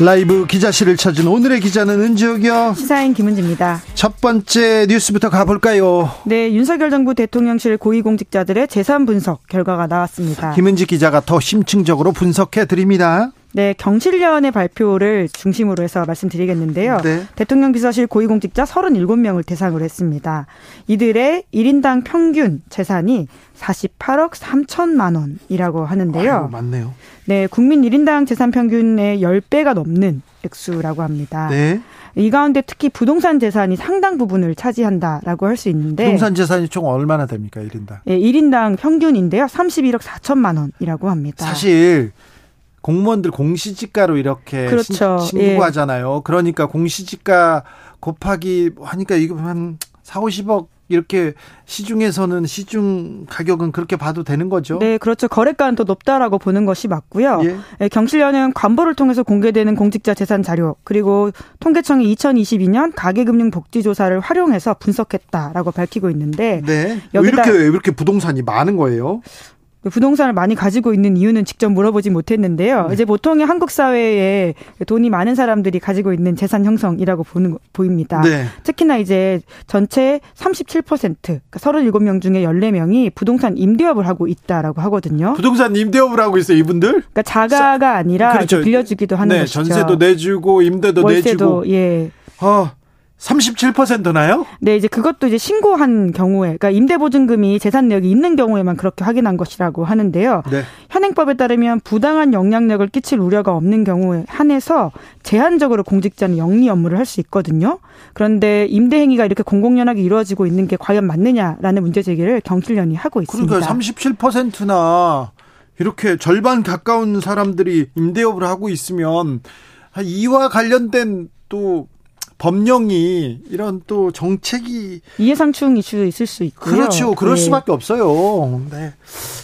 라이브 기자실을 찾은 오늘의 기자는 은지혁이요. 시사인 김은지입니다. 첫 번째 뉴스부터 가볼까요? 네, 윤석열 정부 대통령실 고위공직자들의 재산 분석 결과가 나왔습니다. 김은지 기자가 더 심층적으로 분석해 드립니다. 네, 경실련의 발표를 중심으로 해서 말씀드리겠는데요. 네. 대통령 비서실 고위공직자 37명을 대상으로 했습니다. 이들의 1인당 평균 재산이 48억 3천만 원이라고 하는데요. 아유, 맞네요. 네, 국민 1인당 재산 평균의 10배가 넘는 액수라고 합니다. 네. 이 가운데 특히 부동산 재산이 상당 부분을 차지한다라고 할 수 있는데 부동산 재산이 총 얼마나 됩니까? 1인당? 네, 1인당 평균인데요. 31억 4천만 원이라고 합니다. 사실 공무원들 공시지가로 이렇게 그렇죠. 신, 고하잖아요 예. 그러니까 공시지가 곱하기 하니까 이거 한 4, 50억 이렇게 시중에서는 시중 가격은 그렇게 봐도 되는 거죠. 네, 그렇죠. 거래가는 더 높다라고 보는 것이 맞고요. 예. 네, 경실련은 관보를 통해서 공개되는 공직자 재산 자료 그리고 통계청이 2022년 가계금융 복지 조사를 활용해서 분석했다라고 밝히고 있는데 네. 왜 이렇게 왜 이렇게 부동산이 많은 거예요? 부동산을 많이 가지고 있는 이유는 직접 물어보지 못했는데요. 네. 이제 보통의 한국 사회에 돈이 많은 사람들이 가지고 있는 재산 형성이라고 보는 보입니다. 네. 특히나 이제 전체 37% 그러니까 37명 중에 14명이 부동산 임대업을 하고 있다라고 하거든요. 부동산 임대업을 하고 있어요, 이분들? 그러니까 자가가 아니라 그렇죠. 빌려주기도 하는 네, 것이죠. 전세도 내주고 임대도 월세도, 내주고. 예. 어, 37%나요? 네, 이제 그것도 이제 신고한 경우에, 그러니까 임대보증금이 재산 내역이 있는 경우에만 그렇게 확인한 것이라고 하는데요. 네. 현행법에 따르면 부당한 영향력을 끼칠 우려가 없는 경우에 한해서 제한적으로 공직자는 영리 업무를 할 수 있거든요. 그런데 임대 행위가 이렇게 공공연하게 이루어지고 있는 게 과연 맞느냐라는 문제 제기를 경실련이 하고 있습니다. 그러니까 37%나 이렇게 절반 가까운 사람들이 임대업을 하고 있으면 이와 관련된 또 법령이 이런 또 정책이 이해상충 이슈도 있을 수 있고요. 그렇죠. 그럴 네. 수밖에 없어요. 네.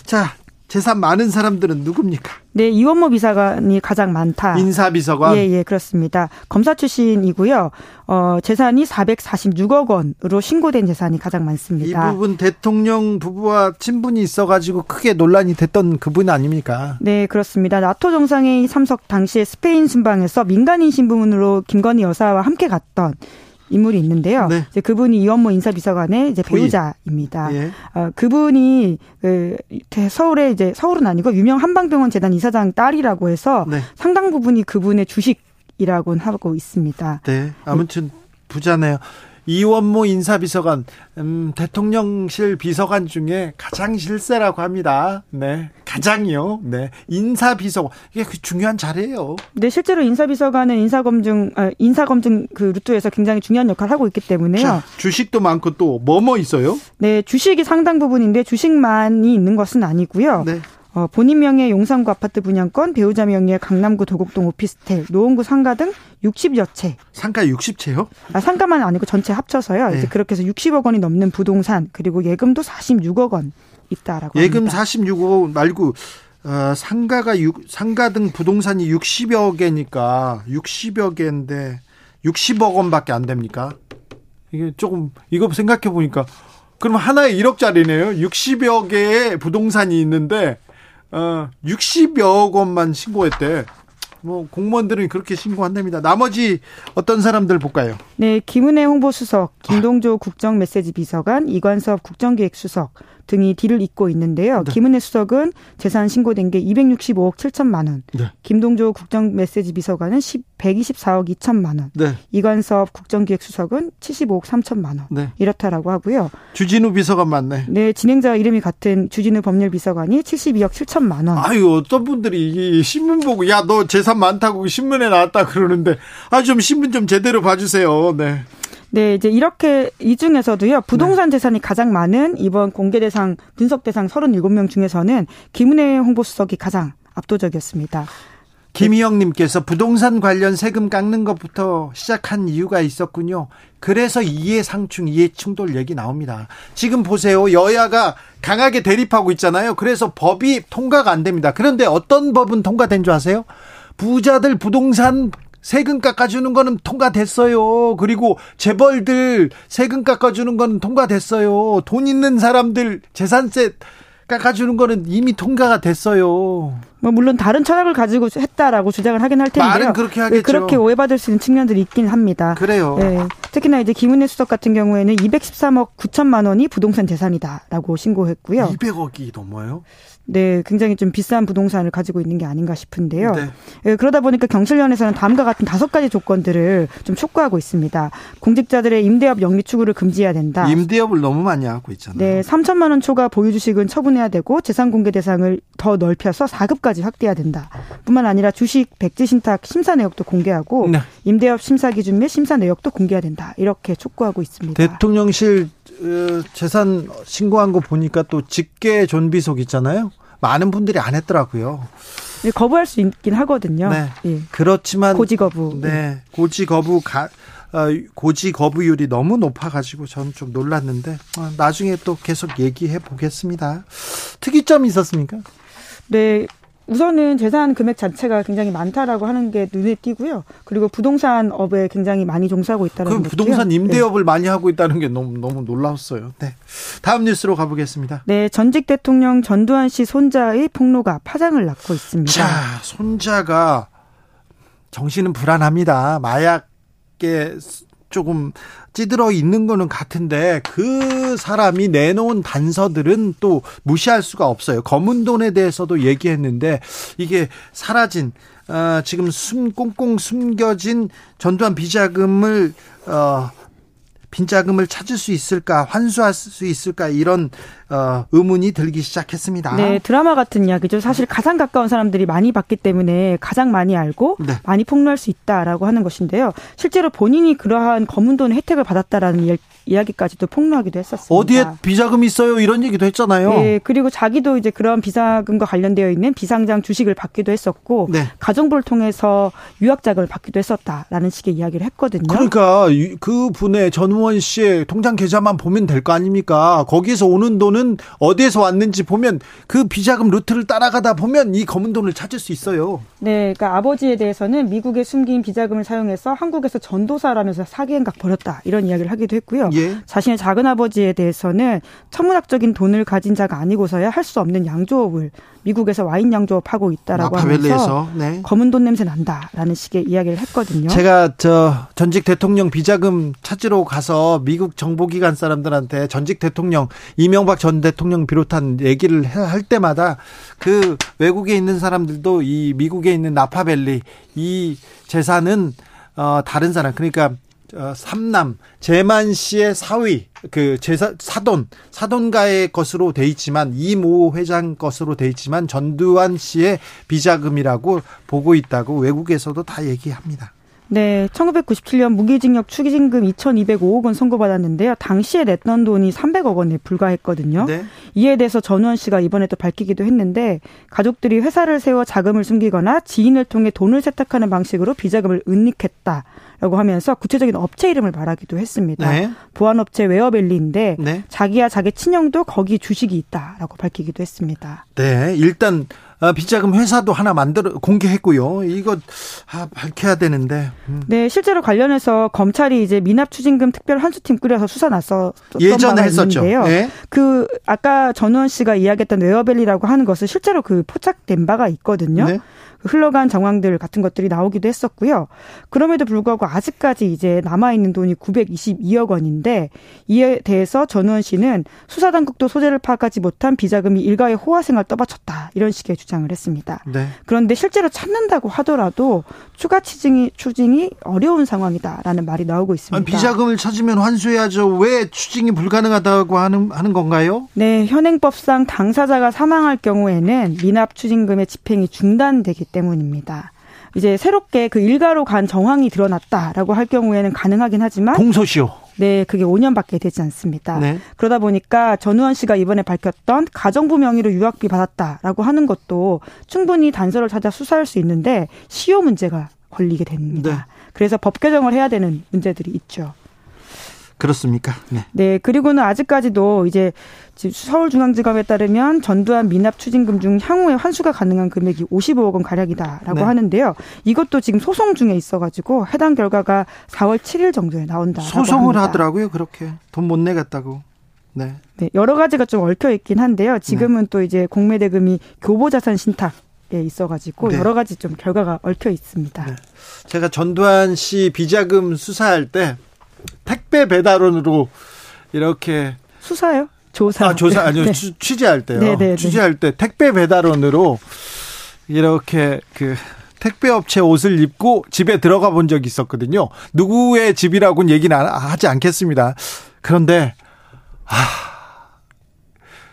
자, 재산 많은 사람들은 누굽니까? 네, 이원모 비서관이 가장 많다. 인사비서관? 예, 예, 그렇습니다. 검사 출신이고요. 어, 재산이 446억 원으로 신고된 재산이 가장 많습니다. 이 부분 대통령 부부와 친분이 있어가지고 크게 논란이 됐던 그분 아닙니까? 네, 그렇습니다. 나토 정상회의 참석 당시에 스페인 순방에서 민간인 신분으로 김건희 여사와 함께 갔던 인물이 있는데요. 네. 이제 그분이 이원모 인사비서관의 이제 배우자입니다. 예. 어, 그분이 그 서울에 이제 서울은 아니고 유명 한방병원 재단 이사장 딸이라고 해서 네. 상당 부분이 그분의 주식이라고 하고 있습니다. 네. 아무튼 부자네요. 이원모 인사비서관, 음, 대통령실 비서관 중에 가장 실세라고 합니다. 네. 가장이요. 네. 인사비서관. 이게 그 중요한 자리예요. 네, 실제로 인사비서관은 인사검증, 아, 인사검증 그 루트에서 굉장히 중요한 역할을 하고 있기 때문에요. 자, 주식도 많고 또 뭐뭐 뭐 있어요? 네, 주식이 상당 부분인데 주식만이 있는 것은 아니고요. 네. 어, 본인 명의 용산구 아파트 분양권, 배우자 명의의 강남구 도곡동 오피스텔, 노원구 상가 등 60여 채. 상가 60채요? 아, 상가만 아니고 전체 합쳐서요. 네. 이제 그렇게 해서 60억 원이 넘는 부동산, 그리고 예금도 46억 원 있다라고 예금 합니다. 46억 원 말고 어, 상가가 6, 상가 등 부동산이 60여 개니까 60여 개인데 60억 원밖에 안 됩니까? 이게 조금 이거 생각해 보니까 그러면 하나에 1억짜리네요. 60여 개의 부동산이 있는데 어, 60여 건만 신고했대. 뭐 공무원들은 그렇게 신고한답니다. 나머지 어떤 사람들 볼까요? 네, 김은혜 홍보수석, 김동조 국정메시지 비서관, 이관섭 국정기획수석, 등이 뒤를 잇고 있는데요. 네. 김은혜 수석은 재산 신고된 게 265억 7천만 원. 네. 김동조 국정 메시지 비서관은 10, 124억 2천만 원. 네. 이관섭 국정기획수석은 75억 3천만 원. 네. 이렇다라고 하고요. 주진우 비서관 맞네. 네, 진행자 이름이 같은 주진우 법률 비서관이 72억 7천만 원. 아유, 어떤 분들이 신문 보고 야, 너 재산 많다고 신문에 나왔다 그러는데 아, 좀 신문 좀 제대로 봐 주세요. 네. 네, 이제 이렇게 이 중에서도요. 부동산 네. 재산이 가장 많은 이번 공개 대상 분석 대상 37명 중에서는 김은혜 홍보수석이 가장 압도적이었습니다. 김희영님께서 부동산 관련 세금 깎는 것부터 시작한 이유가 있었군요. 그래서 이해 상충, 이해 충돌 얘기 나옵니다. 지금 보세요. 여야가 강하게 대립하고 있잖아요. 그래서 법이 통과가 안 됩니다. 그런데 어떤 법은 통과된 줄 아세요? 부자들 부동산 세금 깎아주는 거는 통과됐어요. 그리고 재벌들 세금 깎아주는 거는 통과됐어요. 돈 있는 사람들 재산세 깎아주는 거는 이미 통과가 됐어요. 뭐 물론 다른 철학을 가지고 했다라고 주장을 하긴 할 텐데요. 말은 그렇게 하겠죠. 그렇게 오해받을 수 있는 측면들이 있긴 합니다. 그래요. 네. 특히나 이제 김은혜 수석 같은 경우에는 213억 9천만 원이 부동산 재산이다라고 신고했고요. 200억이 넘어요? 네, 굉장히 좀 비싼 부동산을 가지고 있는 게 아닌가 싶은데요. 네. 예, 그러다 보니까 경실련에서는 다음과 같은 다섯 가지 조건들을 좀 촉구하고 있습니다. 공직자들의 임대업 영리 추구를 금지해야 된다. 임대업을 너무 많이 하고 있잖아요. 네, 3천만 원 초과 보유 주식은 처분해야 되고 재산 공개 대상을 더 넓혀서 4급까지 확대해야 된다. 뿐만 아니라 주식 백지 신탁 심사 내역도 공개하고 네. 임대업 심사 기준 및 심사 내역도 공개해야 된다. 이렇게 촉구하고 있습니다. 대통령실 어, 재산 신고한 거 보니까 또 직계 존비속 있잖아요. 많은 분들이 안 했더라고요. 네, 거부할 수 있긴 하거든요. 네. 예. 그렇지만 고지 거부. 네, 고지 거부 가, 어, 고지 거부율이 너무 높아가지고 저는 좀 놀랐는데 어, 나중에 또 계속 얘기해 보겠습니다. 특이점이 있었습니까? 네, 우선은 재산 금액 자체가 굉장히 많다라고 하는 게 눈에 띄고요. 그리고 부동산 업에 굉장히 많이 종사하고 있다는 거. 부동산 임대업을 네. 많이 하고 있다는 게 너무 너무 놀라웠어요. 네. 다음 뉴스로 가보겠습니다. 네, 전직 대통령 전두환 씨 손자의 폭로가 파장을 낳고 있습니다. 자, 손자가 정신은 불안합니다. 마약계 조금 찌들어 있는 거는 같은데 그 사람이 내놓은 단서들은 또 무시할 수가 없어요. 검은 돈에 대해서도 얘기했는데 이게 사라진 어, 지금 숨 꽁꽁 숨겨진 전두환 비자금을 어, 빈자금을 찾을 수 있을까 환수할 수 있을까 이런 어, 의문이 들기 시작했습니다. 네, 드라마 같은 이야기죠. 사실 가장 가까운 사람들이 많이 봤기 때문에 가장 많이 알고 네. 많이 폭로할 수 있다라고 하는 것인데요. 실제로 본인이 그러한 검은 돈 혜택을 받았다라는 이야기까지도 폭로하기도 했었습니다. 어디에 비자금 있어요? 이런 얘기도 했잖아요. 네, 그리고 자기도 이제 그런 비자금과 관련되어 있는 비상장 주식을 받기도 했었고 네. 가정부를 통해서 유학 자금을 받기도 했었다라는 식의 이야기를 했거든요. 그러니까 그 분의 전우원 씨의 통장 계좌만 보면 될 거 아닙니까? 거기에서 오는 돈은 어디에서 왔는지 보면 그 비자금 루트를 따라가다 보면 이 검은 돈을 찾을 수 있어요. 네, 그러니까 아버지에 대해서는 미국에 숨긴 비자금을 사용해서 한국에서 전도사라면서 사기 행각 벌였다 이런 이야기를 하기도 했고요. 예. 자신의 작은 아버지에 대해서는 천문학적인 돈을 가진 자가 아니고서야 할 수 없는 양조업을 미국에서 와인 양조업하고 있다라고 하면서 네. 검은 돈 냄새 난다라는 식의 이야기를 했거든요. 제가 저 전직 대통령 비자금 찾으러 가서 미국 정보기관 사람들한테 전직 대통령 이명박 전 대통령 비롯한 얘기를 할 때마다 그 외국에 있는 사람들도 이 미국에 있는 나파밸리 이 재산은 어 다른 사람 그러니까 어, 삼남 재만 씨의 사위 그 제사 사돈 사돈가의 것으로 돼 있지만 이모 회장 것으로 돼 있지만 전두환 씨의 비자금이라고 보고 있다고 외국에서도 다 얘기합니다. 네, 1997년 무기징역 추기징금 2,205억 원 선고받았는데요. 당시에 냈던 돈이 300억 원에 불과했거든요. 네. 이에 대해서 전우원 씨가 이번에 또 밝히기도 했는데 가족들이 회사를 세워 자금을 숨기거나 지인을 통해 돈을 세탁하는 방식으로 비자금을 은닉했다. 라고 하면서 구체적인 업체 이름을 말하기도 했습니다. 네. 보안업체 웨어밸리인데 네. 자기야 자기 친형도 거기 주식이 있다라고 밝히기도 했습니다. 네, 일단 어, 비자금 회사도 하나 만들어 공개했고요. 이거 아, 밝혀야 되는데. 음. 네, 실제로 관련해서 검찰이 이제 미납 추징금 특별 한수팀 꾸려서 수사 났었던 예전에 했었는데요. 네. 그 아까 전우원 씨가 이야기했던 웨어밸리라고 하는 것은 실제로 그 포착된 바가 있거든요. 네. 흘러간 정황들 같은 것들이 나오기도 했었고요. 그럼에도 불구하고 아직까지 이제 남아 있는 돈이 922억 원인데 이에 대해서 전우원 씨는 수사 당국도 소재를 파악하지 못한 비자금이 일가의 호화 생활 떠받쳤다 이런 식의 주장을 했습니다. 네. 그런데 실제로 찾는다고 하더라도 추가 추징이 추징이 어려운 상황이다라는 말이 나오고 있습니다. 아니, 비자금을 찾으면 환수해야죠. 왜 추징이 불가능하다고 하는 하는 건가요? 네, 현행법상 당사자가 사망할 경우에는 미납 추징금의 집행이 중단되기 때문입니다. 이제 새롭게 그 일가로 간 정황이 드러났다라고 할 경우에는 가능하긴 하지만 공소시효. 네, 그게 5년밖에 되지 않습니다. 네. 그러다 보니까 전우원 씨가 이번에 밝혔던 가정부 명의로 유학비 받았다라고 하는 것도 충분히 단서를 찾아 수사할 수 있는데 시효 문제가 걸리게 됩니다. 네. 그래서 법 개정을 해야 되는 문제들이 있죠. 그렇습니까? 네. 네. 그리고는 아직까지도 이제 서울중앙지검에 따르면 전두환 미납 추징금 중 향후에 환수가 가능한 금액이 55억 원 가량이다라고 네. 하는데요. 이것도 지금 소송 중에 있어가지고 해당 결과가 4월 7일 정도에 나온다. 소송을 합니다. 하더라고요. 그렇게 돈 못 내겠다고. 네. 네. 여러 가지가 좀 얽혀 있긴 한데요. 지금은 네. 또 이제 공매대금이 교보자산 신탁 에 있어가지고 네. 여러 가지 좀 결과가 얽혀 있습니다. 네. 제가 전두환 씨 비자금 수사할 때 택배 배달원으로 이렇게 수사요? 조사. 아, 조사 아니요. 네. 취재할 때요. 네네 네, 네. 취재할 때 택배 배달원으로 이렇게 그 택배 업체 옷을 입고 집에 들어가 본 적이 있었거든요. 누구의 집이라고는 얘기는 하지 않겠습니다. 그런데 아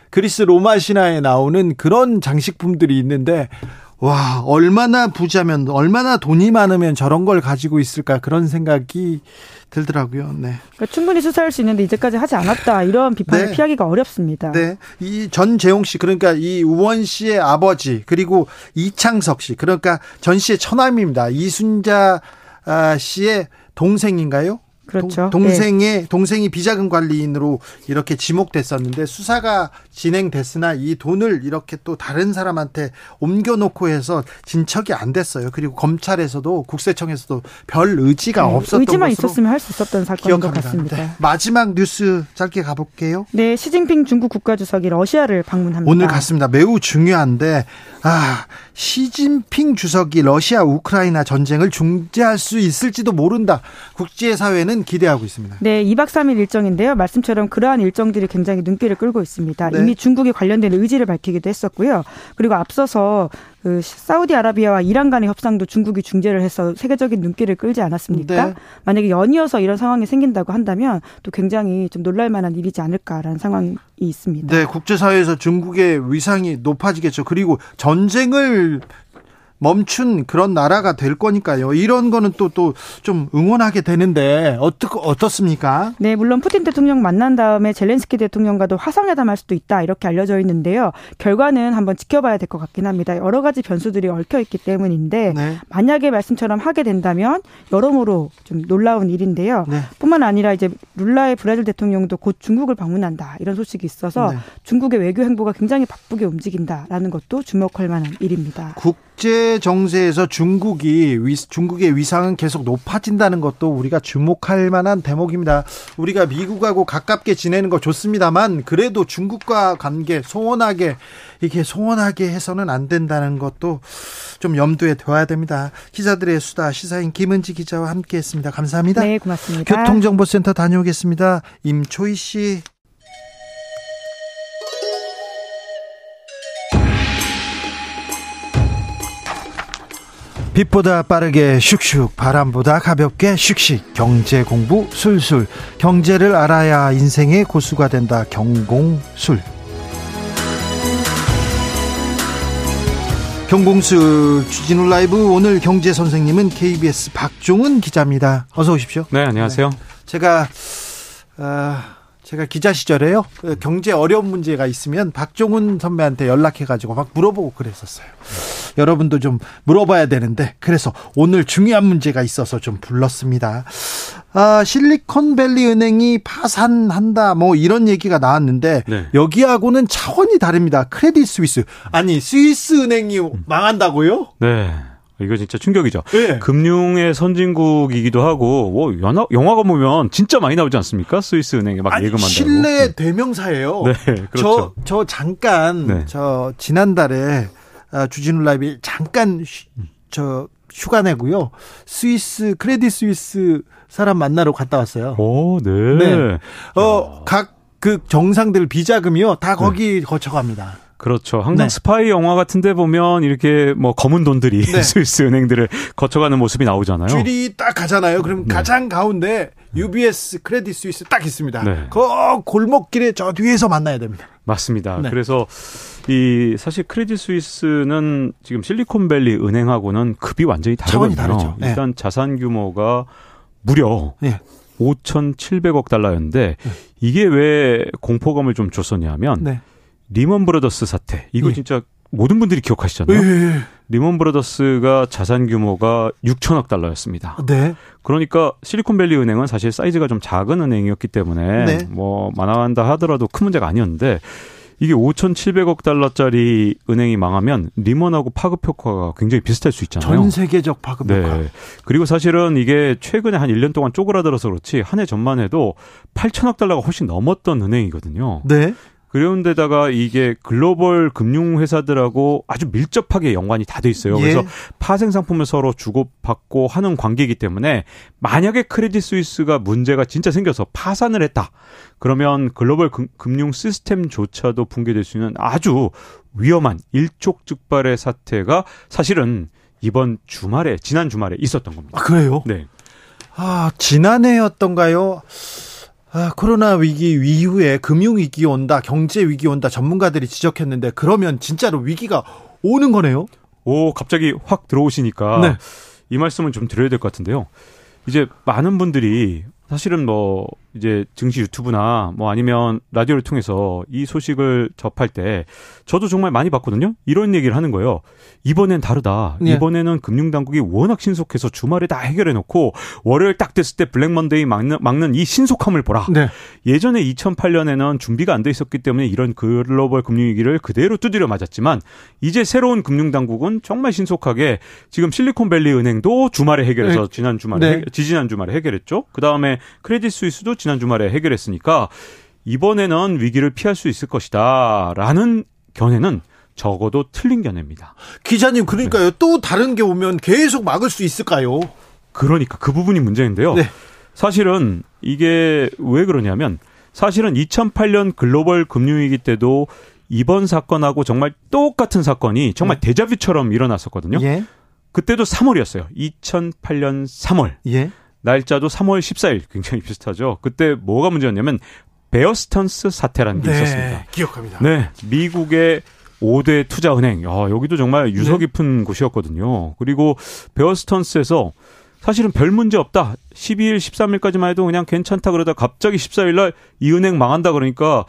그리스 로마 신화에 나오는 그런 장식품들이 있는데 와, 얼마나 부자면, 얼마나 돈이 많으면 저런 걸 가지고 있을까 그런 생각이 들더라고요. 네. 그러니까 충분히 수사할 수 있는데 이제까지 하지 않았다. 이런 비판을 네. 피하기가 어렵습니다. 네. 이 전재홍 씨, 그러니까 이 우원 씨의 아버지, 그리고 이창석 씨, 그러니까 전 씨의 처남입니다. 이순자 아, 씨의 동생인가요? 그렇죠. 동, 생의 네. 동생이 비자금 관리인으로 이렇게 지목됐었는데 수사가 진행됐으나 이 돈을 이렇게 또 다른 사람한테 옮겨놓고 해서 진척이 안 됐어요. 그리고 검찰에서도 국세청에서도 별 의지가 네, 없었던 의지만 있었으면 할 수 있었던 사건인 기억합니다. 것 같습니다. 네. 마지막 뉴스 짧게 가볼게요. 네, 시진핑 중국 국가주석이 러시아를 방문합니다. 오늘 갔습니다. 매우 중요한데 아 시진핑 주석이 러시아 우크라이나 전쟁을 중재할 수 있을지도 모른다. 국제사회는 기대하고 있습니다. 네, 2박 3일 일정인데요. 말씀처럼 그러한 일정들이 굉장히 눈길을 끌고 있습니다. 네. 이미 중국이 관련된 의지를 밝히기도 했었고요. 그리고 앞서서 그 사우디아라비아와 이란 간의 협상도 중국이 중재를 해서 세계적인 눈길을 끌지 않았습니까? 네. 만약에 연이어서 이런 상황이 생긴다고 한다면 또 굉장히 좀 놀랄 만한 일이지 않을까라는 상황이 있습니다. 네, 국제사회에서 중국의 위상이 높아지겠죠. 그리고 전쟁을 멈춘 그런 나라가 될 거니까요. 이런 거는 또 또 좀 응원하게 되는데 어떻 어떻습니까? 네, 물론 푸틴 대통령 만난 다음에 젤렌스키 대통령과도 화상회담할 수도 있다 이렇게 알려져 있는데요. 결과는 한번 지켜봐야 될 것 같긴 합니다. 여러 가지 변수들이 얽혀 있기 때문인데 네. 만약에 말씀처럼 하게 된다면 여러모로 좀 놀라운 일인데요. 네. 뿐만 아니라 이제 룰라의 브라질 대통령도 곧 중국을 방문한다 이런 소식이 있어서 네. 중국의 외교 행보가 굉장히 바쁘게 움직인다라는 것도 주목할 만한 일입니다. 국 제 정세에서 중국이 중국의 위상은 계속 높아진다는 것도 우리가 주목할 만한 대목입니다. 우리가 미국하고 가깝게 지내는 거 좋습니다만 그래도 중국과 관계 소원하게 이게 소원하게 해서는 안 된다는 것도 좀 염두에 둬야 됩니다. 기자들의 수다 시사인 김은지 기자와 함께했습니다. 감사합니다. 네, 고맙습니다. 교통정보센터 다녀오겠습니다. 임초희 씨. 빛보다 빠르게 슉슉 바람보다 가볍게 슉슉 경제 공부 술술 경제를 알아야 인생의 고수가 된다 경공술 경공술 주진우 라이브 오늘 경제 선생님은 KBS 박종은 기자입니다. 어서 오십시오. 네 안녕하세요. 네. 제가 어, 제가 기자 시절에요. 그 경제 어려운 문제가 있으면 박종훈 선배한테 연락해가지고 막 물어보고 그랬었어요. 여러분도 좀 물어봐야 되는데 그래서 오늘 중요한 문제가 있어서 좀 불렀습니다. 아, 실리콘밸리 은행이 파산한다 뭐 이런 얘기가 나왔는데 네. 여기하고는 차원이 다릅니다. 크레딧 스위스 아니 스위스 은행이 망한다고요? 네. 이거 진짜 충격이죠. 네. 금융의 선진국이기도 하고 뭐 영화, 영화가 보면 진짜 많이 나오지 않습니까? 스위스 은행에 막 예금한다고. 신뢰 네. 대명사예요. 네, 그렇죠. 저, 저 잠깐 네. 저 지난달에 아, 주진우 라이브 잠깐 쉬, 저 휴가 내고요. 스위스 크레딧 스위스 사람 만나러 갔다 왔어요. 오, 네. 네. 어, 각 그 정상들 비자금이요. 다 거기 네. 거쳐 갑니다. 그렇죠. 항상 네. 스파이 영화 같은 데 보면 이렇게 뭐 검은 돈들이 네. 스위스 은행들을 거쳐가는 모습이 나오잖아요. 줄이 딱 가잖아요. 그럼 네. 가장 가운데 UBS 크레딧 스위스 딱 있습니다. 네. 그 골목길에 저 뒤에서 만나야 됩니다. 맞습니다. 네. 그래서 이 사실 크레딧 스위스는 지금 실리콘밸리 은행하고는 급이 완전히 다르거든요. 네. 일단 자산 규모가 무려 네. 5,700억 달러였는데 네. 이게 왜 공포감을 좀 줬었냐면 네. 리먼 브라더스 사태. 이거 예. 진짜 모든 분들이 기억하시잖아요. 예. 리먼 브라더스가 자산 규모가 6천억 달러였습니다. 네. 그러니까 실리콘밸리 은행은 사실 사이즈가 좀 작은 은행이었기 때문에 네. 뭐 망한다 하더라도 큰 문제가 아니었는데 이게 5,700억 달러짜리 은행이 망하면 리먼하고 파급 효과가 굉장히 비슷할 수 있잖아요. 전 세계적 파급 네. 효과. 그리고 사실은 이게 최근에 한 1년 동안 쪼그라들어서 그렇지 한 해 전만 해도 8천억 달러가 훨씬 넘었던 은행이거든요. 네. 그런데다가 이게 글로벌 금융 회사들하고 아주 밀접하게 연관이 다 돼 있어요. 예. 그래서 파생 상품을 서로 주고받고 하는 관계이기 때문에 만약에 크레딧 스위스가 문제가 진짜 생겨서 파산을 했다. 그러면 글로벌 금, 금융 시스템조차도 붕괴될 수 있는 아주 위험한 일촉즉발의 사태가 사실은 이번 주말에 지난 주말에 있었던 겁니다. 아, 그래요? 네. 아, 지난해였던가요? 아, 코로나 위기 이후에 금융 위기 온다, 경제 위기 온다 전문가들이 지적했는데 그러면 진짜로 위기가 오는 거네요. 오, 갑자기 확 들어오시니까 네. 이 말씀을 좀 드려야 될 것 같은데요. 이제 많은 분들이 사실은 뭐 이제 증시 유튜브나 뭐 아니면 라디오를 통해서 이 소식을 접할 때 저도 정말 많이 봤거든요. 이런 얘기를 하는 거예요. 이번엔 다르다. 네. 이번에는 금융당국이 워낙 신속해서 주말에 다 해결해 놓고 월요일 딱 됐을 때 블랙먼데이 막는, 막는 이 신속함을 보라. 네. 예전에 2008년에는 준비가 안 돼 있었기 때문에 이런 글로벌 금융위기를 그대로 두드려 맞았지만 이제 새로운 금융당국은 정말 신속하게 지금 실리콘밸리 은행도 주말에 해결해서 네. 지난 주말에 네. 지지난 주말에 해결했죠. 그 다음에 크레딧 스위스도 지난 주말에 해결했으니까 이번에는 위기를 피할 수 있을 것이다라는 견해는 적어도 틀린 견해입니다. 기자님 그러니까요. 네. 또 다른 게 오면 계속 막을 수 있을까요? 그러니까 그 부분이 문제인데요. 네. 사실은 이게 왜 그러냐면 사실은 2008년 글로벌 금융위기 때도 이번 사건하고 정말 똑같은 사건이 정말 네. 데자뷰처럼 일어났었거든요. 예. 그때도 3월이었어요. 2008년 3월. 예. 날짜도 3월 14일 굉장히 비슷하죠. 그때 뭐가 문제였냐면 베어스턴스 사태라는 게 네, 있었습니다. 기억합니다. 네, 미국의 5대 투자은행. 야, 여기도 정말 유서 네. 깊은 네. 곳이었거든요. 그리고 베어스턴스에서 사실은 별 문제 없다. 12일, 13일까지만 해도 그냥 괜찮다 그러다 갑자기 14일 날 이 은행 망한다 그러니까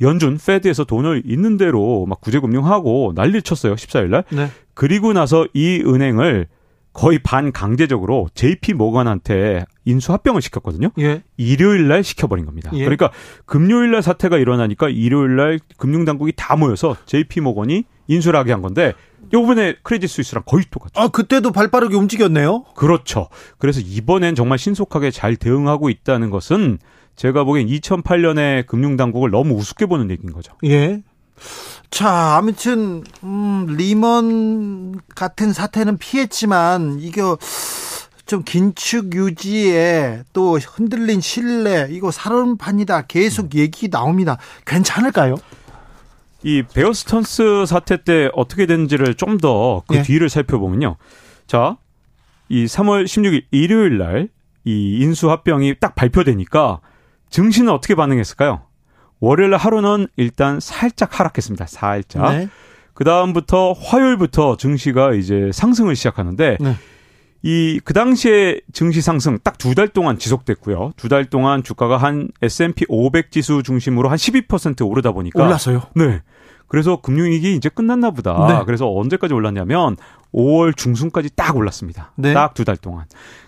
연준 Fed에서 돈을 있는 대로 막 구제금융하고 난리를 쳤어요. 14일 날. 네. 그리고 나서 이 은행을 거의 반강제적으로 JP 모건한테 인수 합병을 시켰거든요. 예. 일요일 날 시켜버린 겁니다. 예. 그러니까 금요일 날 사태가 일어나니까 일요일 날 금융당국이 다 모여서 JP 모건이 인수를 하게 한 건데 요번에 크레딧 스위스랑 거의 똑같죠. 아, 그때도 발 빠르게 움직였네요? 그렇죠. 그래서 이번엔 정말 신속하게 잘 대응하고 있다는 것은 제가 보기엔 2008년에 금융당국을 너무 우습게 보는 얘기인 거죠. 예. 자, 아무튼 음, 리먼 같은 사태는 피했지만 이거 좀 긴축 유지에 또 흔들린 신뢰 이거 살얼판이다 계속 얘기 나옵니다. 괜찮을까요? 이 베어스턴스 사태 때 어떻게 됐는지를 좀 더그 네. 뒤를 살펴보면요. 자, 이 3월 16일 일요일 날 이 인수 합병이 딱 발표되니까 증시는 어떻게 반응했을까요? 월요일 하루는 일단 살짝 하락했습니다. 살짝. 네. 그 다음부터 화요일부터 증시가 이제 상승을 시작하는데 네. 이그 당시에 증시 상승 딱 두 달 동안 지속됐고요. 두 달 동안 주가가 한 S&P 500 지수 중심으로 한 12% 오르다 보니까 올랐어요. 네. 그래서 금융위기 이제 끝났나 보다. 네. 그래서 언제까지 올랐냐면 5월 중순까지 딱 올랐습니다. 네. 딱두 달 동안.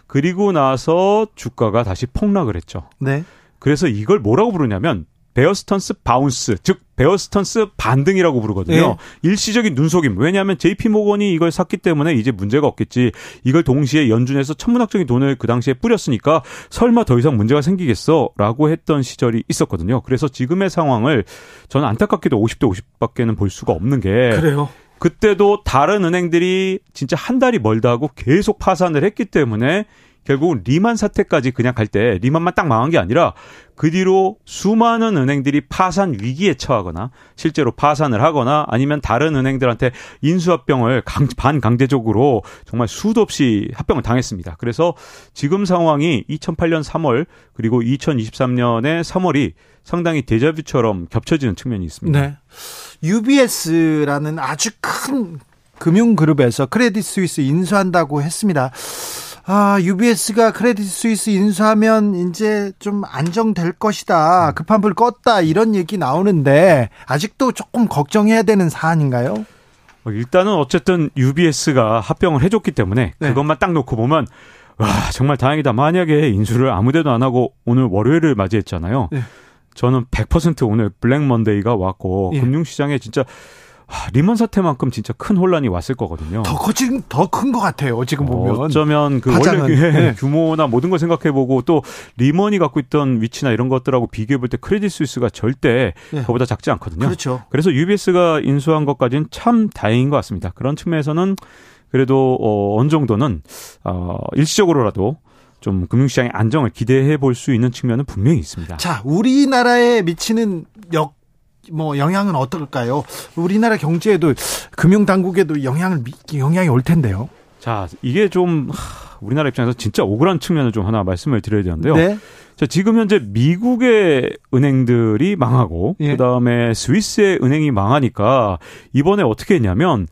그리고 나서 주가가 다시 폭락을 했죠. 네. 그래서 이걸 뭐라고 부르냐면 베어스턴스 bounce, 즉 베어스턴스 반등이라고 부르거든요. 네. 일시적인 눈속임. 왜냐하면 JP 모건이 이걸 샀기 때문에 이제 문제가 없겠지. 이걸 동시에 연준에서 천문학적인 돈을 그 당시에 뿌렸으니까 설마 더 이상 문제가 생기겠어라고 했던 시절이 있었거든요. 그래서 지금의 상황을 저는 안타깝게도 50대 50밖에는 볼 수가 없는 게 그래요. 그때도 다른 은행들이 진짜 한 달이 멀다 하고 계속 파산을 했기 때문에 결국은 리만 사태까지 그냥 갈 때 리만만 딱 망한 게 아니라 그 뒤로 수많은 은행들이 파산 위기에 처하거나 실제로 파산을 하거나 아니면 다른 은행들한테 인수합병을 강, 반강제적으로 정말 수도 없이 합병을 당했습니다. 그래서 지금 상황이 2008년 3월 그리고 2023년의 3월이 상당히 데자뷰처럼 겹쳐지는 측면이 있습니다. 네. UBS라는 아주 큰 금융그룹에서 크레딧 스위스 인수한다고 했습니다. 아, UBS가 크레딧 스위스 인수하면 이제 좀 안정될 것이다. 급한 불 껐다. 이런 얘기 나오는데 아직도 조금 걱정해야 되는 사안인가요? 어, 일단은 어쨌든 UBS가 합병을 해줬기 때문에 네. 그것만 딱 놓고 보면 와 정말 다행이다. 만약에 인수를 아무데도 안 하고 오늘 월요일을 맞이했잖아요. 네. 저는 100% 오늘 블랙 먼데이가 왔고 예. 금융시장에 진짜 리먼 사태만큼 진짜 큰 혼란이 왔을 거거든요. 더 커진 더큰 것 같아요. 지금 보면 어쩌면 그 원래 네. 규모나 모든 걸 생각해보고 또 리먼이 갖고 있던 위치나 이런 것들하고 비교해볼 때 크레딧 스위스가 절대 네. 그보다 작지 않거든요. 그렇죠. 그래서 UBS가 인수한 것까지는 참 다행인 것 같습니다. 그런 측면에서는 그래도 어, 어느 정도는 어, 일시적으로라도 좀 금융시장의 안정을 기대해 볼 수 있는 측면은 분명히 있습니다. 자, 우리나라에 미치는 역, 뭐 영향은 어떨까요? 우리나라 경제에도 금융 당국에도 영향을 영향이 올 텐데요. 자, 이게 좀 우리나라 입장에서 진짜 억울한 측면을 좀 하나 말씀을 드려야 되는데요. 네. 자, 지금 현재 미국의 은행들이 망하고 예. 그다음에 스위스의 은행이 망하니까 이번에 어떻게 했냐면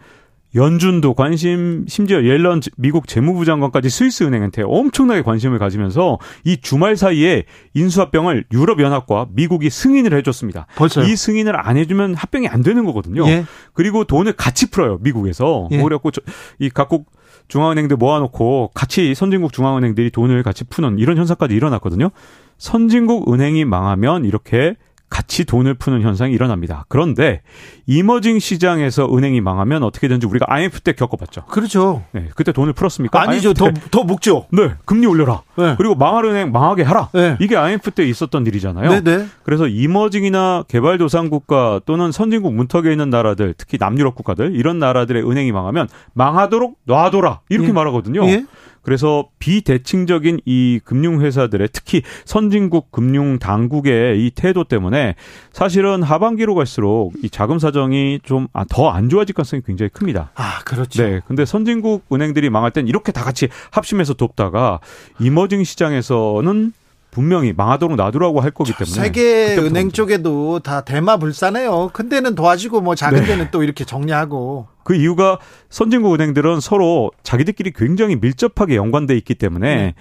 연준도 관심, 심지어 옐런 미국 재무부 장관까지 스위스 은행한테 엄청나게 관심을 가지면서 이 주말 사이에 인수합병을 유럽연합과 미국이 승인을 해줬습니다. 벌써요? 이 승인을 안 해주면 합병이 안 되는 거거든요. 예. 그리고 돈을 같이 풀어요, 미국에서. 예. 그래갖고 이 각국 중앙은행들 모아놓고 같이 선진국 중앙은행들이 돈을 같이 푸는 이런 현상까지 일어났거든요. 선진국 은행이 망하면 이렇게 같이 돈을 푸는 현상이 일어납니다. 그런데 이머징 시장에서 은행이 망하면 어떻게 되는지 우리가 IMF 때 겪어봤죠. 그렇죠. 네, 그때 돈을 풀었습니까? 아니죠. 더, 더 묶죠. 네, 금리 올려라. 네. 그리고 망할 은행 망하게 하라. 네. 이게 IMF 때 있었던 일이잖아요. 네, 네. 그래서 이머징이나 개발도상국가 또는 선진국 문턱에 있는 나라들, 특히 남유럽 국가들 이런 나라들의 은행이 망하면 망하도록 놔둬라 이렇게 예. 말하거든요. 예. 그래서 비대칭적인 이 금융회사들의 특히 선진국 금융 당국의 이 태도 때문에 사실은 하반기로 갈수록 이 자금 사정이 좀 더안 아, 좋아질 가능성이 굉장히 큽니다. 아, 그렇죠. 네. 근데 선진국 은행들이 망할 땐 이렇게 다 같이 합심해서 돕다가 이머징 시장에서는 분명히 망하도록 놔두라고 할 거기 때문에 세계 은행 쪽에도 다 대마불사네요. 큰 데는 도와주고 뭐 작은 네. 데는 또 이렇게 정리하고 그 이유가 선진국 은행들은 서로 자기들끼리 굉장히 밀접하게 연관돼 있기 때문에 네.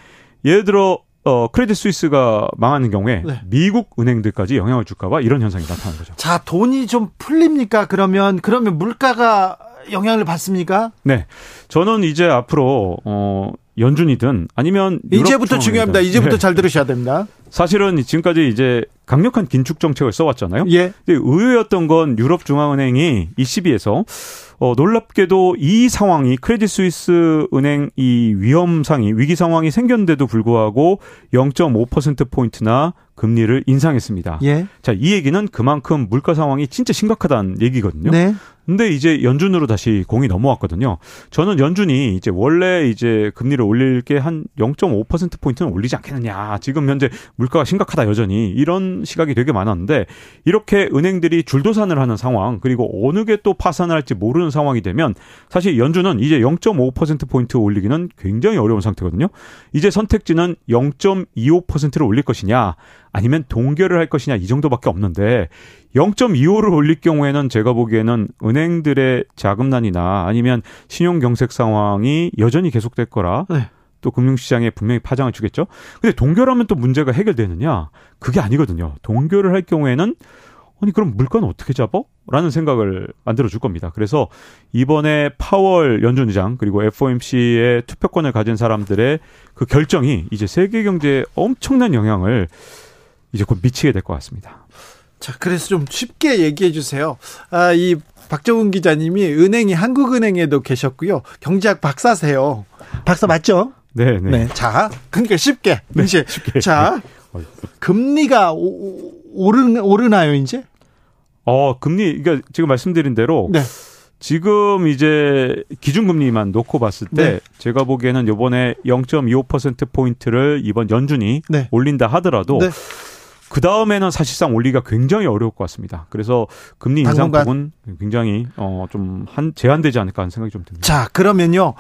예를 들어 어, 크레딧 스위스가 망하는 경우에 네. 미국 은행들까지 영향을 줄까봐 이런 현상이 나타나는 거죠. 자, 돈이 좀 풀립니까? 그러면 그러면 물가가 영향을 받습니까? 네, 저는 이제 앞으로 어 연준이든 아니면 이제부터 중요합니다. 이제부터 네. 잘 들으셔야 됩니다. 사실은 지금까지 이제 강력한 긴축 정책을 써왔잖아요. 예. 의외였던 건 유럽 중앙은행이 ECB에서 어, 놀랍게도 이 상황이 크레딧 스위스 은행 이 위험 상이 위기 상황이 생겼는데도 불구하고 0.5% 포인트나 금리를 인상했습니다. 예. 자, 이 얘기는 그만큼 물가 상황이 진짜 심각하다는 얘기거든요. 네. 근데 이제 연준으로 다시 공이 넘어왔거든요. 저는 연준이 이제 원래 이제 금리를 올릴 게 한 0.5% 포인트는 올리지 않겠느냐. 지금 현재 물가가 심각하다 여전히 이런 시각이 되게 많았는데 이렇게 은행들이 줄도산을 하는 상황 그리고 어느 게 또 파산을 할지 모르는 상황이 되면 사실 연준은 이제 0.5% 포인트 올리기는 굉장히 어려운 상태거든요. 이제 선택지는 0.25%를 올릴 것이냐 아니면 동결을 할 것이냐 이 정도밖에 없는데 0.25를 올릴 경우에는 제가 보기에는 은행들의 자금난이나 아니면 신용 경색 상황이 여전히 계속될 거라 네. 또 금융시장에 분명히 파장을 주겠죠. 근데 동결하면 또 문제가 해결되느냐? 그게 아니거든요. 동결을 할 경우에는 아니 그럼 물가는 어떻게 잡어? 라는 생각을 만들어 줄 겁니다. 그래서 이번에 파월 연준 의장 그리고 FOMC의 투표권을 가진 사람들의 그 결정이 이제 세계 경제에 엄청난 영향을 이제 곧 미치게 될 것 같습니다. 자, 그래서 좀 쉽게 얘기해 주세요. 아, 이 박정훈 기자님이 은행이 한국은행에도 계셨고요. 경제학 박사세요. 박사 맞죠? 네, 네. 네. 자, 그러니까 쉽게. 네, 이제 쉽게. 자, 금리가 오, 오르 오르나요, 이제? 어, 금리 그러니까 지금 말씀드린 대로 네. 지금 이제 기준금리만 놓고 봤을 때 네. 제가 보기에는 요번에 0.25% 포인트를 이번 연준이 네. 올린다 하더라도 네. 그 다음에는 사실상 올리기가 굉장히 어려울 것 같습니다. 그래서 금리 인상 부분 굉장히 어 좀 한 제한되지 않을까 하는 생각이 좀 듭니다. 자 그러면요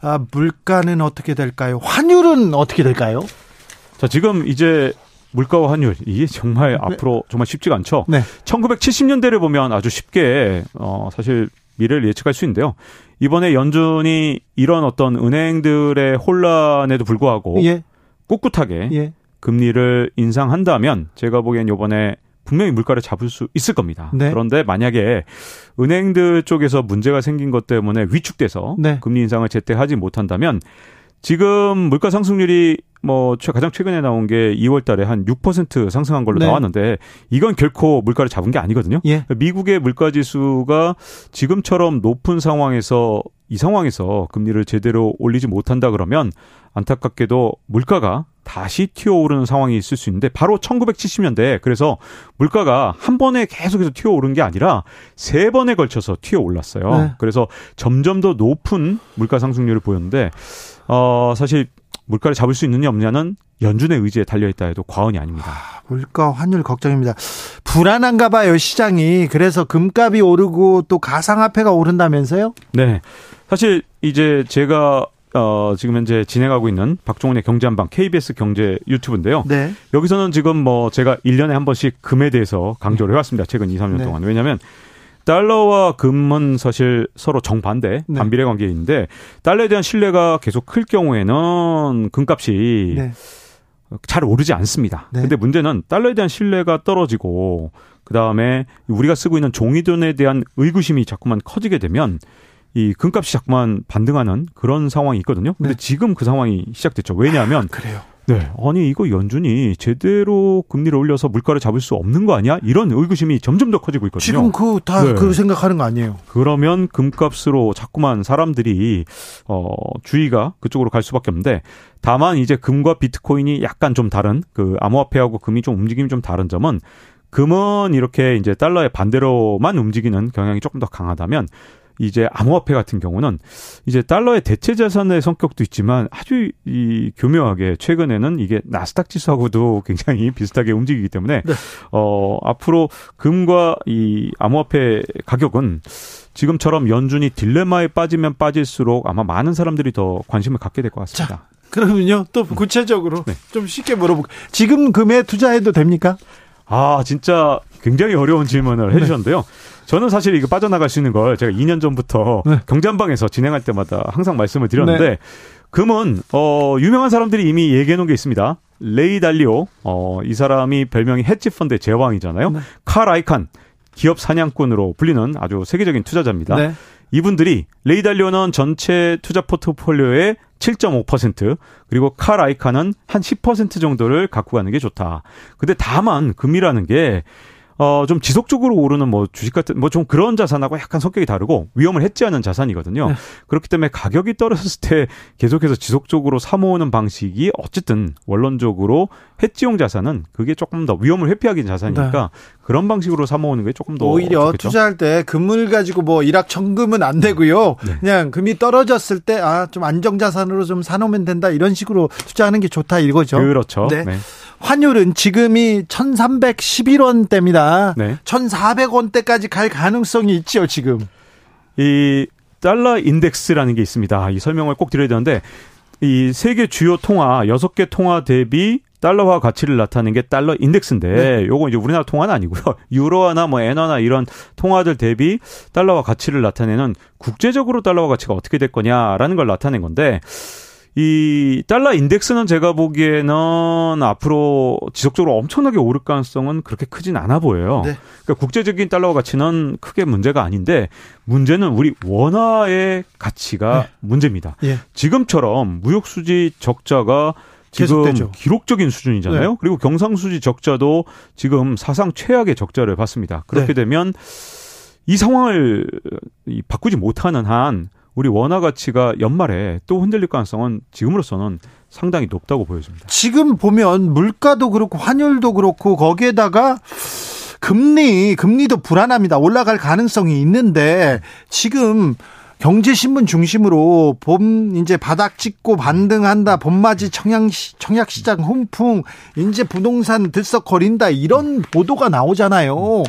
아, 물가는 어떻게 될까요? 환율은 어떻게 될까요? 자 지금 이제 물가와 환율 이게 정말 네. 앞으로 정말 쉽지가 않죠. 네. 1970년대를 보면 아주 쉽게 어 사실 미래를 예측할 수 있는데요. 이번에 연준이 이런 어떤 은행들의 혼란에도 불구하고 예. 꿋꿋하게 예. 금리를 인상한다면 제가 보기엔 요번에 분명히 물가를 잡을 수 있을 겁니다. 네. 그런데 만약에 은행들 쪽에서 문제가 생긴 것 때문에 위축돼서 네. 금리 인상을 제때 하지 못한다면 지금 물가 상승률이 뭐 가장 최근에 나온 게 2월 달에 한 6% 상승한 걸로 네. 나왔는데 이건 결코 물가를 잡은 게 아니거든요. 예. 미국의 물가 지수가 지금처럼 높은 상황에서 이 상황에서 금리를 제대로 올리지 못한다 그러면 안타깝게도 물가가 다시 튀어오르는 상황이 있을 수 있는데 바로 1970년대 그래서 물가가 한 번에 계속해서 튀어오른 게 아니라 세 번에 걸쳐서 튀어올랐어요. 네. 그래서 점점 더 높은 물가 상승률을 보였는데 어 사실 물가를 잡을 수 있느냐 없느냐는 연준의 의지에 달려 있다 해도 과언이 아닙니다. 아, 물가 환율 걱정입니다. 불안한가 봐요, 시장이. 그래서 금값이 오르고 또 가상화폐가 오른다면서요? 네. 사실 이제 제가 어, 지금 현재 진행하고 있는 박종훈의 경제한방 KBS 경제 유튜브인데요. 네. 여기서는 지금 뭐 제가 1년에 한 번씩 금에 대해서 강조를 해왔습니다. 최근 2, 3년 네. 동안. 왜냐하면 달러와 금은 사실 서로 정반대 네. 반비례 관계에 있는데 달러에 대한 신뢰가 계속 클 경우에는 금값이 네. 잘 오르지 않습니다. 네. 근데 문제는 달러에 대한 신뢰가 떨어지고 그다음에 우리가 쓰고 있는 종이돈에 대한 의구심이 자꾸만 커지게 되면 이 금값이 자꾸만 반등하는 그런 상황이 있거든요. 근데 네. 지금 그 상황이 시작됐죠. 왜냐하면 아, 그래요. 네. 아니 이거 연준이 제대로 금리를 올려서 물가를 잡을 수 없는 거 아니야? 이런 의구심이 점점 더 커지고 있거든요. 지금 그 다그 네. 그 생각하는 거 아니에요? 그러면 금값으로 자꾸만 사람들이 어 주의가 그쪽으로 갈 수밖에 없는데 다만 이제 금과 비트코인이 약간 좀 다른 그 암호화폐하고 금이 좀 움직임이 좀 다른 점은 금은 이렇게 이제 달러의 반대로만 움직이는 경향이 조금 더 강하다면 이제 암호화폐 같은 경우는 이제 달러의 대체 자산의 성격도 있지만 아주 이 교묘하게 최근에는 이게 나스닥 지수하고도 굉장히 비슷하게 움직이기 때문에 네. 어 앞으로 금과 이 암호화폐 가격은 지금처럼 연준이 딜레마에 빠지면 빠질수록 아마 많은 사람들이 더 관심을 갖게 될 것 같습니다. 자, 그러면요 또 구체적으로 네. 좀 쉽게 물어볼게요. 지금 금에 투자해도 됩니까? 아 진짜 굉장히 어려운 질문을 네. 해주셨는데요. 저는 사실 이거 빠져나갈 수 있는 걸 제가 2년 전부터 네. 경제한방에서 진행할 때마다 항상 말씀을 드렸는데 네. 금은 어 유명한 사람들이 이미 얘기해 놓은 게 있습니다. 레이 달리오 어 이 사람이 별명이 헤지 펀드의 제왕이잖아요. 네. 칼 아이칸 기업 사냥꾼으로 불리는 아주 세계적인 투자자입니다. 네. 이분들이 레이 달리오는 전체 투자 포트폴리오의 7.5% 그리고 칼 아이칸은 한 10% 정도를 갖고 가는 게 좋다. 근데 다만 금이라는 게 어, 좀 지속적으로 오르는 뭐 주식 같은 뭐 좀 그런 자산하고 약간 성격이 다르고 위험을 해지하는 자산이거든요. 네. 그렇기 때문에 가격이 떨어졌을 때 계속해서 지속적으로 사모으는 방식이 어쨌든 원론적으로 해지용 자산은 그게 조금 더 위험을 회피하기 자산이니까 네. 그런 방식으로 사모으는 게 조금 더 오히려 좋겠죠? 투자할 때 금을 가지고 뭐 일확천금은 안 되고요. 네. 그냥 금이 떨어졌을 때 아 좀 안정 자산으로 좀 사놓으면 된다 이런 식으로 투자하는 게 좋다 이거죠. 그렇죠. 네. 네. 환율은 지금이 1311원대입니다. 네. 1400원대까지 갈 가능성이 있죠, 지금. 이 달러 인덱스라는 게 있습니다. 이 설명을 꼭 드려야 되는데 이 세계 주요 통화 6개 통화 대비 달러화 가치를 나타내는 게 달러 인덱스인데 네. 요거 이제 우리나라 통화는 아니고요. 유로화나 뭐 엔화나 이런 통화들 대비 달러화 가치를 나타내는 국제적으로 달러화 가치가 어떻게 될 거냐라는 걸 나타낸 건데 이 달러 인덱스는 제가 보기에는 앞으로 지속적으로 엄청나게 오를 가능성은 그렇게 크진 않아 보여요. 네. 그러니까 국제적인 달러 가치는 크게 문제가 아닌데 문제는 우리 원화의 가치가 네. 문제입니다. 예. 지금처럼 무역 수지 적자가 지금 계속되죠. 기록적인 수준이잖아요. 네. 그리고 경상수지 적자도 지금 사상 최악의 적자를 봤습니다. 그렇게 네. 되면 이 상황을 바꾸지 못하는 한 우리 원화 가치가 연말에 또 흔들릴 가능성은 지금으로서는 상당히 높다고 보여집니다. 지금 보면 물가도 그렇고 환율도 그렇고 거기에다가 금리 금리도 불안합니다. 올라갈 가능성이 있는데 지금 경제신문 중심으로 봄 이제 바닥 찍고 반등한다. 봄맞이 청약 청약시장 훈풍 이제 부동산 들썩거린다 이런 보도가 나오잖아요.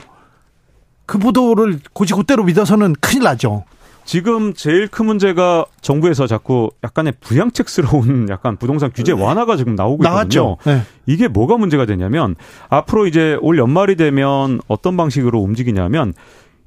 그 보도를 고지고대로 믿어서는 큰일 나죠. 지금 제일 큰 문제가 정부에서 자꾸 약간의 부양책스러운 약간 부동산 규제 네. 완화가 지금 나오고 있거든요. 네. 이게 뭐가 문제가 되냐면 앞으로 이제 올 연말이 되면 어떤 방식으로 움직이냐면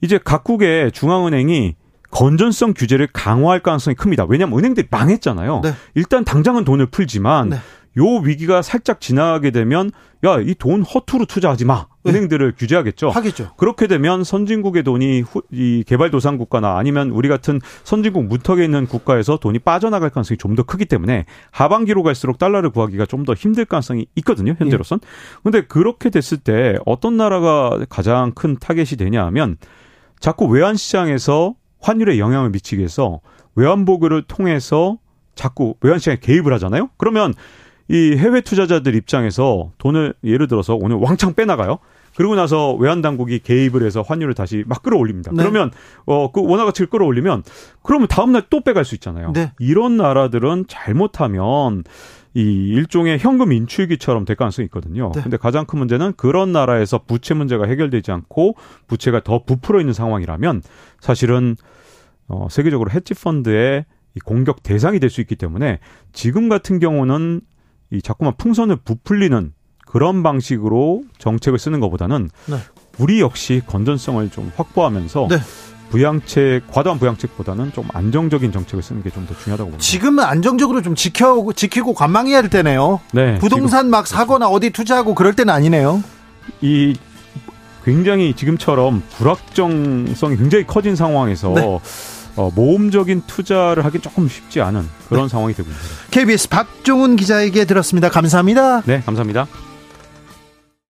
이제 각국의 중앙은행이 건전성 규제를 강화할 가능성이 큽니다. 왜냐하면 은행들이 망했잖아요. 네. 일단 당장은 돈을 풀지만 네. 요 위기가 살짝 지나가게 되면 야 이 돈 허투루 투자하지 마 네. 은행들을 규제하겠죠. 하겠죠. 그렇게 되면 선진국의 돈이 후, 이 개발도상 국가나 아니면 우리 같은 선진국 무턱에 있는 국가에서 돈이 빠져나갈 가능성이 좀 더 크기 때문에 하반기로 갈수록 달러를 구하기가 좀 더 힘들 가능성이 있거든요. 현재로선. 그런데 예. 그렇게 됐을 때 어떤 나라가 가장 큰 타겟이 되냐 하면 자꾸 외환 시장에서 환율에 영향을 미치게 해서 외환보고를 통해서 자꾸 외환 시장에 개입을 하잖아요. 그러면 이 해외 투자자들 입장에서 돈을 예를 들어서 오늘 왕창 빼나가요. 그리고 나서 외환 당국이 개입을 해서 환율을 다시 막 끌어올립니다. 네. 그러면 어그 원화 가치를 끌어올리면 그러면 다음 날 또 빼갈 수 있잖아요. 네. 이런 나라들은 잘못하면 이 일종의 현금 인출기처럼 될 가능성이 있거든요. 네. 근데 가장 큰 문제는 그런 나라에서 부채 문제가 해결되지 않고 부채가 더 부풀어 있는 상황이라면 사실은 어 세계적으로 헤지 펀드의 이 공격 대상이 될 수 있기 때문에 지금 같은 경우는 이 자꾸만 풍선을 부풀리는 그런 방식으로 정책을 쓰는 것보다는 네. 우리 역시 건전성을 좀 확보하면서 네. 부양책 과도한 부양책보다는 좀 안정적인 정책을 쓰는 게 좀 더 중요하다고 봅니다. 지금은 안정적으로 좀 지켜 지키고 관망해야 될 때네요. 네. 부동산 막 사거나 어디 투자하고 그럴 때는 아니네요. 이 굉장히 지금처럼 불확정성이 굉장히 커진 상황에서 네. 어, 모험적인 투자를 하기 조금 쉽지 않은 그런 네. 상황이 되고 있습니다. KBS 박종훈 기자에게 들었습니다. 감사합니다. 네, 감사합니다.